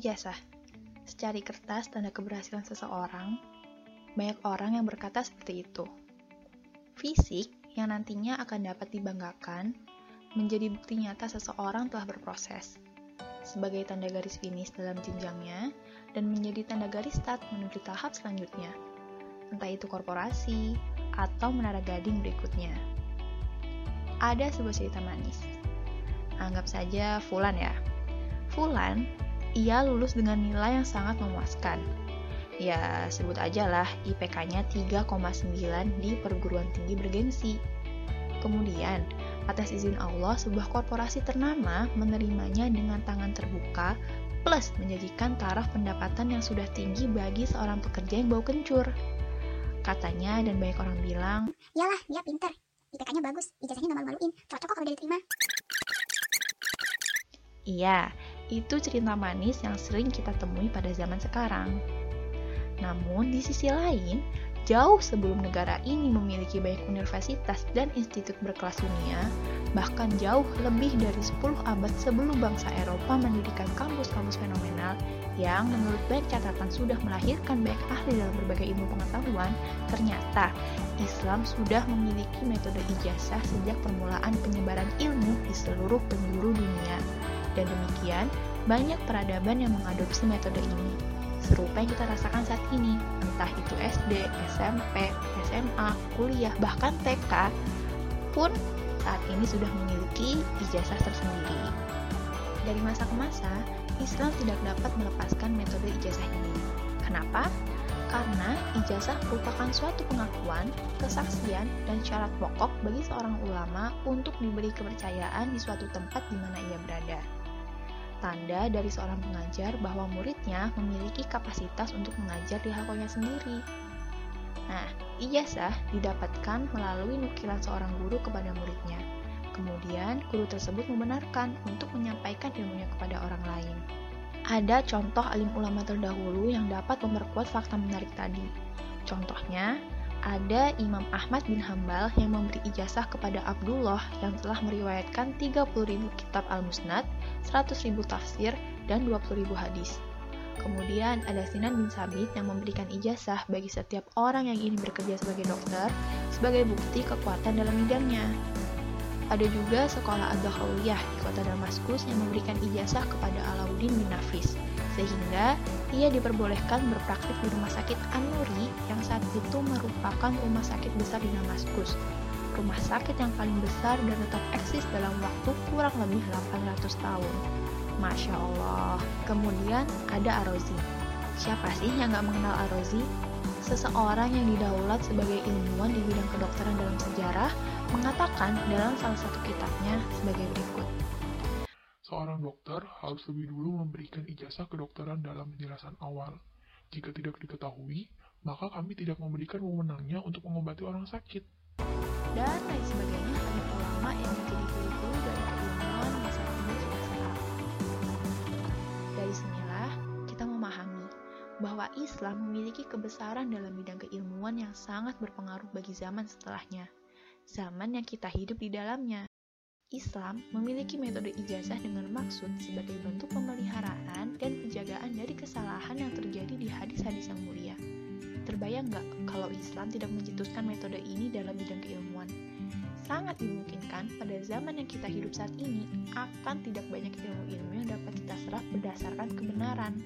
Ijazah Secari kertas tanda keberhasilan seseorang, banyak orang yang berkata seperti itu. Fisik yang nantinya akan dapat dibanggakan menjadi bukti nyata seseorang telah berproses sebagai tanda garis finish dalam jenjangnya dan menjadi tanda garis start menuju tahap selanjutnya, entah itu korporasi atau menara gading berikutnya. Ada sebuah cerita manis. Anggap saja Fulan ya. Fulan, ia lulus dengan nilai yang sangat memuaskan. Ya, sebut aja lah IPK-nya 3,9 di perguruan tinggi bergengsi. Kemudian, atas izin Allah, sebuah korporasi ternama menerimanya dengan tangan terbuka plus menjadikan taraf pendapatan yang sudah tinggi bagi seorang pekerja yang bau kencur. Katanya dan banyak orang bilang, Yalah, dia pinter. IPK-nya bagus, ijazahnya gak malu-maluin. Cocok kok kalau dia diterima. Iya, itu cerita manis yang sering kita temui pada zaman sekarang. Namun, di sisi lain, jauh sebelum negara ini memiliki banyak universitas dan institut berkelas dunia, bahkan jauh lebih dari 10 abad sebelum bangsa Eropa mendirikan kampus-kampus fenomenal yang menurut banyak catatan sudah melahirkan banyak ahli dalam berbagai ilmu pengetahuan, ternyata Islam sudah memiliki metode ijazah sejak permulaan penyebaran ilmu di seluruh penjuru dunia. Dan demikian, banyak peradaban yang mengadopsi metode ini serupa yang kita rasakan saat ini, entah itu SD, SMP, SMA, kuliah, bahkan TK pun saat ini sudah memiliki ijazah tersendiri. Dari masa ke masa, Islam tidak dapat melepaskan metode ijazah ini. Kenapa? Karena ijazah merupakan suatu pengakuan, kesaksian, dan syarat pokok bagi seorang ulama untuk diberi kepercayaan di suatu tempat di mana ia berada tanda dari seorang pengajar bahwa muridnya memiliki kapasitas untuk mengajar di halkonya sendiri. Nah, ijazah didapatkan melalui nukilan seorang guru kepada muridnya. Kemudian, guru tersebut membenarkan untuk menyampaikan ilmunya kepada orang lain. Ada contoh alim ulama terdahulu yang dapat memperkuat fakta menarik tadi. Contohnya, ada Imam Ahmad bin Hambal yang memberi ijazah kepada Abdullah yang telah meriwayatkan 30.000 kitab Al-Musnad, 100.000 tafsir, dan 20.000 hadis. Kemudian ada Sinan bin Sabit yang memberikan ijazah bagi setiap orang yang ingin bekerja sebagai dokter sebagai bukti kekuatan dalam bidangnya. Ada juga sekolah Ad-Dakhawiyah di kota Damaskus yang memberikan ijazah kepada Alauddin bin Nafis sehingga ia diperbolehkan berpraktik di Rumah Sakit An-Nuri yang saat itu merupakan rumah sakit besar di Damaskus. Rumah sakit yang paling besar dan tetap eksis dalam waktu kurang lebih 800 tahun. Masya Allah. Kemudian ada Arozi. Siapa sih yang gak mengenal Arozi? Seseorang yang didaulat sebagai ilmuwan di bidang kedokteran dalam sejarah mengatakan dalam salah satu kitabnya sebagai berikut seorang dokter harus lebih dulu memberikan ijazah kedokteran dalam penjelasan awal. Jika tidak diketahui, maka kami tidak memberikan wewenangnya untuk mengobati orang sakit. Dan lain sebagainya ada ulama yang menjadi guru dari keilmuan yang saat ini serap. Dari sinilah kita memahami bahwa Islam memiliki kebesaran dalam bidang keilmuan yang sangat berpengaruh bagi zaman setelahnya. Zaman yang kita hidup di dalamnya. Islam memiliki metode ijazah dengan maksud sebagai bentuk pemeliharaan dan penjagaan dari kesalahan yang terjadi di hadis-hadis yang mulia. Terbayang nggak kalau Islam tidak mencetuskan metode ini dalam bidang keilmuan? Sangat dimungkinkan pada zaman yang kita hidup saat ini akan tidak banyak ilmu-ilmu yang dapat kita serap berdasarkan kebenaran.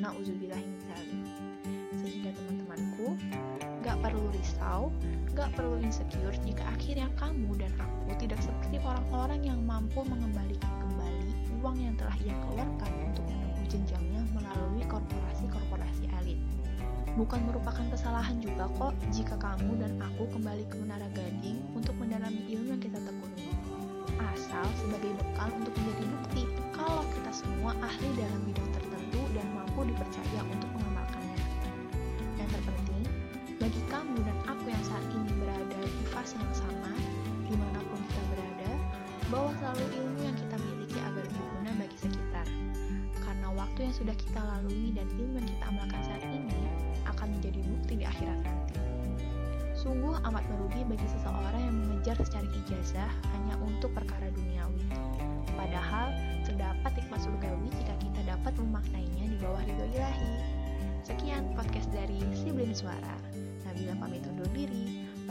Nauzubillah Sehingga teman-temanku, perlu risau, gak perlu insecure jika akhirnya kamu dan aku tidak seperti orang-orang yang mampu mengembalikan kembali uang yang telah ia keluarkan untuk menempuh jenjangnya melalui korporasi-korporasi elit. Bukan merupakan kesalahan juga kok jika kamu dan aku kembali ke Menara Gading untuk mendalami ilmu yang kita tekuni. Asal sebagai bekal untuk menjadi bukti kalau kita semua ahli dalam bidang tertentu dan mampu dipercaya untuk fase yang sama, di mana pun kita berada, bawa selalu ilmu yang kita miliki agar berguna bagi sekitar. Karena waktu yang sudah kita lalui dan ilmu yang kita amalkan saat ini akan menjadi bukti di akhirat nanti. Sungguh amat merugi bagi seseorang yang mengejar secara ijazah hanya untuk perkara duniawi. Padahal, terdapat hikmah surgawi jika kita dapat dapat memaknainya di bawah ridho ilahi. Sekian podcast dari Siblin Suara. Nabila pamit undur diri.